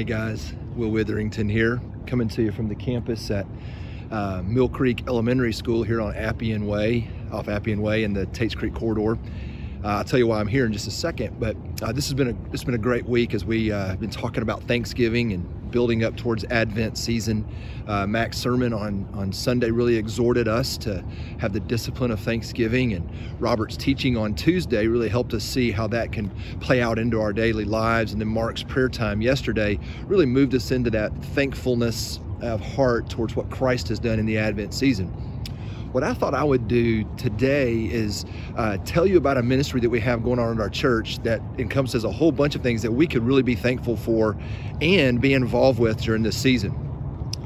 Hey guys, Will Witherington here, coming to you from the campus at uh, Mill Creek Elementary School here on Appian Way, off Appian Way in the Tates Creek corridor. Uh, I'll tell you why I'm here in just a second, but uh, this has been a has been a great week as we uh, have been talking about Thanksgiving and building up towards Advent season. Uh, sermon on on Sunday really exhorted us to have the discipline of Thanksgiving, and Robert's teaching on Tuesday really helped us see how that can play out into our daily lives. And then Mark's prayer time yesterday really moved us into that thankfulness of heart towards what Christ has done in the Advent season. What I thought I would do today is uh, tell you about a ministry that we have going on in our church that encompasses a whole bunch of things that we could really be thankful for and be involved with during this season.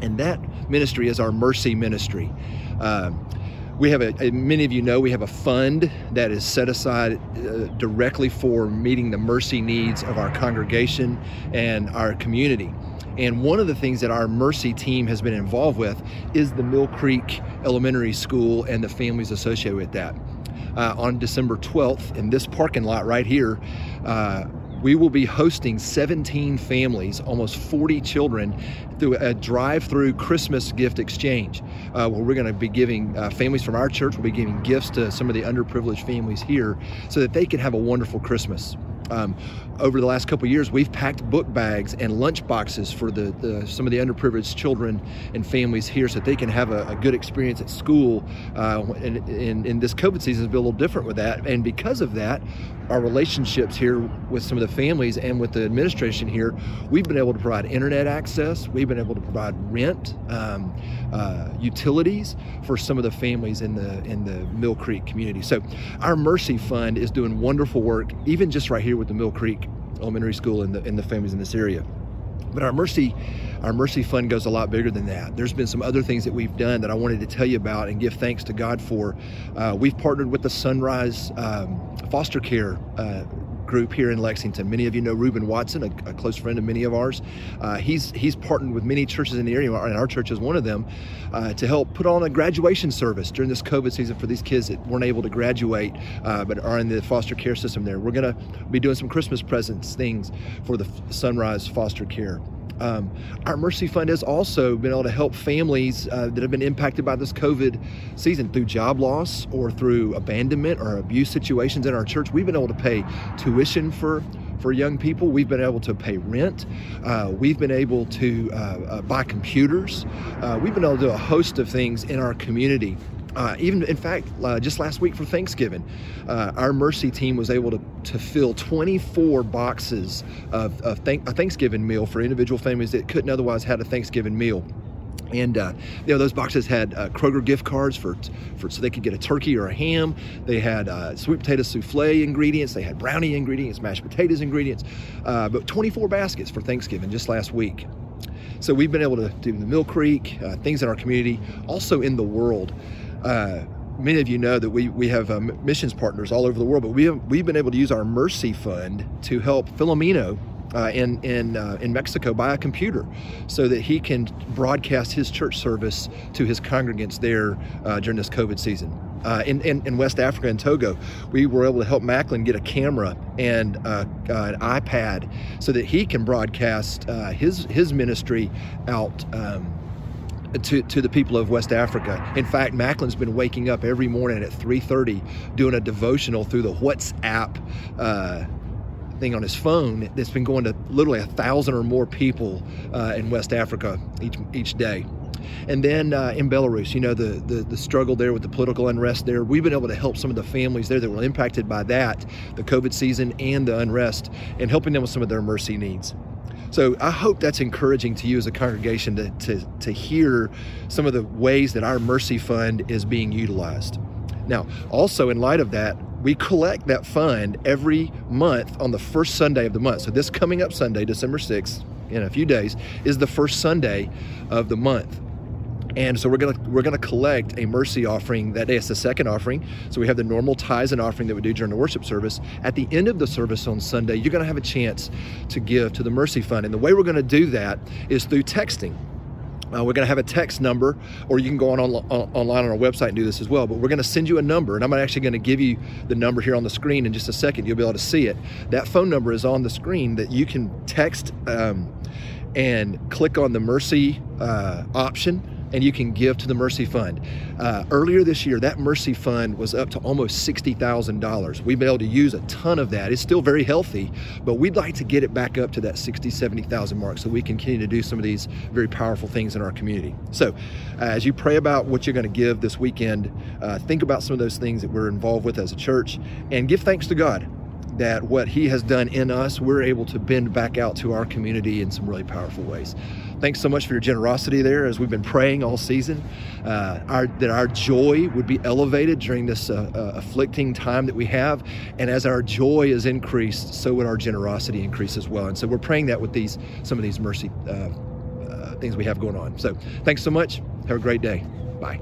And that ministry is our Mercy Ministry. Uh, we have a, many of you know, we have a fund that is set aside uh, directly for meeting the mercy needs of our congregation and our community. And one of the things that our Mercy team has been involved with is the Mill Creek Elementary School and the families associated with that. Uh, on December 12th, in this parking lot right here, uh, we will be hosting 17 families, almost 40 children, through a drive-through Christmas gift exchange, uh, where we're going to be giving uh, families from our church will be giving gifts to some of the underprivileged families here, so that they can have a wonderful Christmas. Um, over the last couple years, we've packed book bags and lunch boxes for the, the, some of the underprivileged children and families here so that they can have a, a good experience at school. Uh, and, and, and, this COVID season has been a little different with that. And because of that, our relationships here with some of the families and with the administration here, we've been able to provide internet access, we've been able to provide rent, um, uh, utilities for some of the families in the in the Mill Creek community. So our Mercy Fund is doing wonderful work, even just right here with the Mill Creek Elementary School and the and the families in this area. But our Mercy, our Mercy Fund goes a lot bigger than that. There's been some other things that we've done that I wanted to tell you about and give thanks to God for. Uh, we've partnered with the Sunrise um, Foster Care uh, group here in Lexington. Many of you know Reuben Watson, a, a close friend of many of ours. Uh, he's he's partnered with many churches in the area, and our church is one of them, uh, to help put on a graduation service during this COVID season for these kids that weren't able to graduate uh, but are in the foster care system. There, we're going to be doing some Christmas presents things for the Sunrise Foster Care. Um, our Mercy Fund has also been able to help families uh, that have been impacted by this COVID season through job loss or through abandonment or abuse situations in our church. We've been able to pay tuition for for young people. We've been able to pay rent. Uh, we've been able to uh, uh buy computers. Uh, we've been able to do a host of things in our community uh, even in fact, uh, just last week for Thanksgiving, uh, our Mercy team was able to, to fill 24 boxes of, of thank, a Thanksgiving meal for individual families that couldn't otherwise had a Thanksgiving meal. And uh, you know those boxes had uh, Kroger gift cards for, for so they could get a turkey or a ham. They had uh, sweet potato souffle ingredients. They had brownie ingredients, mashed potatoes ingredients. Uh, but 24 baskets for Thanksgiving just last week. So we've been able to do the Mill Creek uh, things in our community, also in the world. Uh, many of you know that we, we have um, missions partners all over the world, but we have, we've been able to use our Mercy Fund to help Filomeno uh, in in uh, in Mexico buy a computer so that he can broadcast his church service to his congregants there uh, during this COVID season. Uh, in, in, in, West Africa and Togo, we were able to help Macklin get a camera and uh, an iPad so that he can broadcast his his ministry out. Um, to, to the people of West Africa. In fact, Macklin's been waking up every morning at 3:30 doing a devotional through the WhatsApp uh, thing on his phone that's been going to literally a thousand or more people uh, in West Africa each each day. And then uh, in Belarus, you know, the, the, the struggle there with the political unrest there, we've been able to help some of the families there that were impacted by that, the COVID season and the unrest, and helping them with some of their mercy needs. So I hope that's encouraging to you as a congregation to, to, to hear some of the ways that our Mercy Fund is being utilized. Now, also in light of that, we collect that fund every month on the first Sunday of the month. So this coming up Sunday, December 6th, in a few days, is the first Sunday of the month. And so we're gonna we're gonna collect a mercy offering that day. It's the second offering. So we have the normal tithes and offering that we do during the worship service. At the end of the service on Sunday, you're gonna have a chance to give to the mercy fund. And the way we're gonna do that is through texting. Uh, we're going to have a text number, or you can go on, on, on, online on our website and do this as well. But we're going to send you a number, and I'm actually going to give you the number here on the screen in just a second. You'll be able to see it. That phone number is on the screen that you can text um, and click on the Mercy uh, option and you can give to the Mercy Fund. Uh, earlier this year, that Mercy Fund was up to almost $60,000. We've been able to use a ton of that. It's still very healthy, but we'd like to get it back up to that 60, 70,000 mark so we can continue to do some of these very powerful things in our community. So, uh, as you pray about what you're going to give this weekend, uh, think about some of those things that we're involved with as a church and give thanks to God that what he has done in us, we're able to bend back out to our community in some really powerful ways. Thanks so much for your generosity there as we've been praying all season. Uh, our, that our joy would be elevated during this uh, uh, afflicting time that we have. And as our joy is increased, so would our generosity increase as well. And so we're praying that with these some of these mercy uh, uh, things we have going on. So thanks so much. Have a great day. Bye.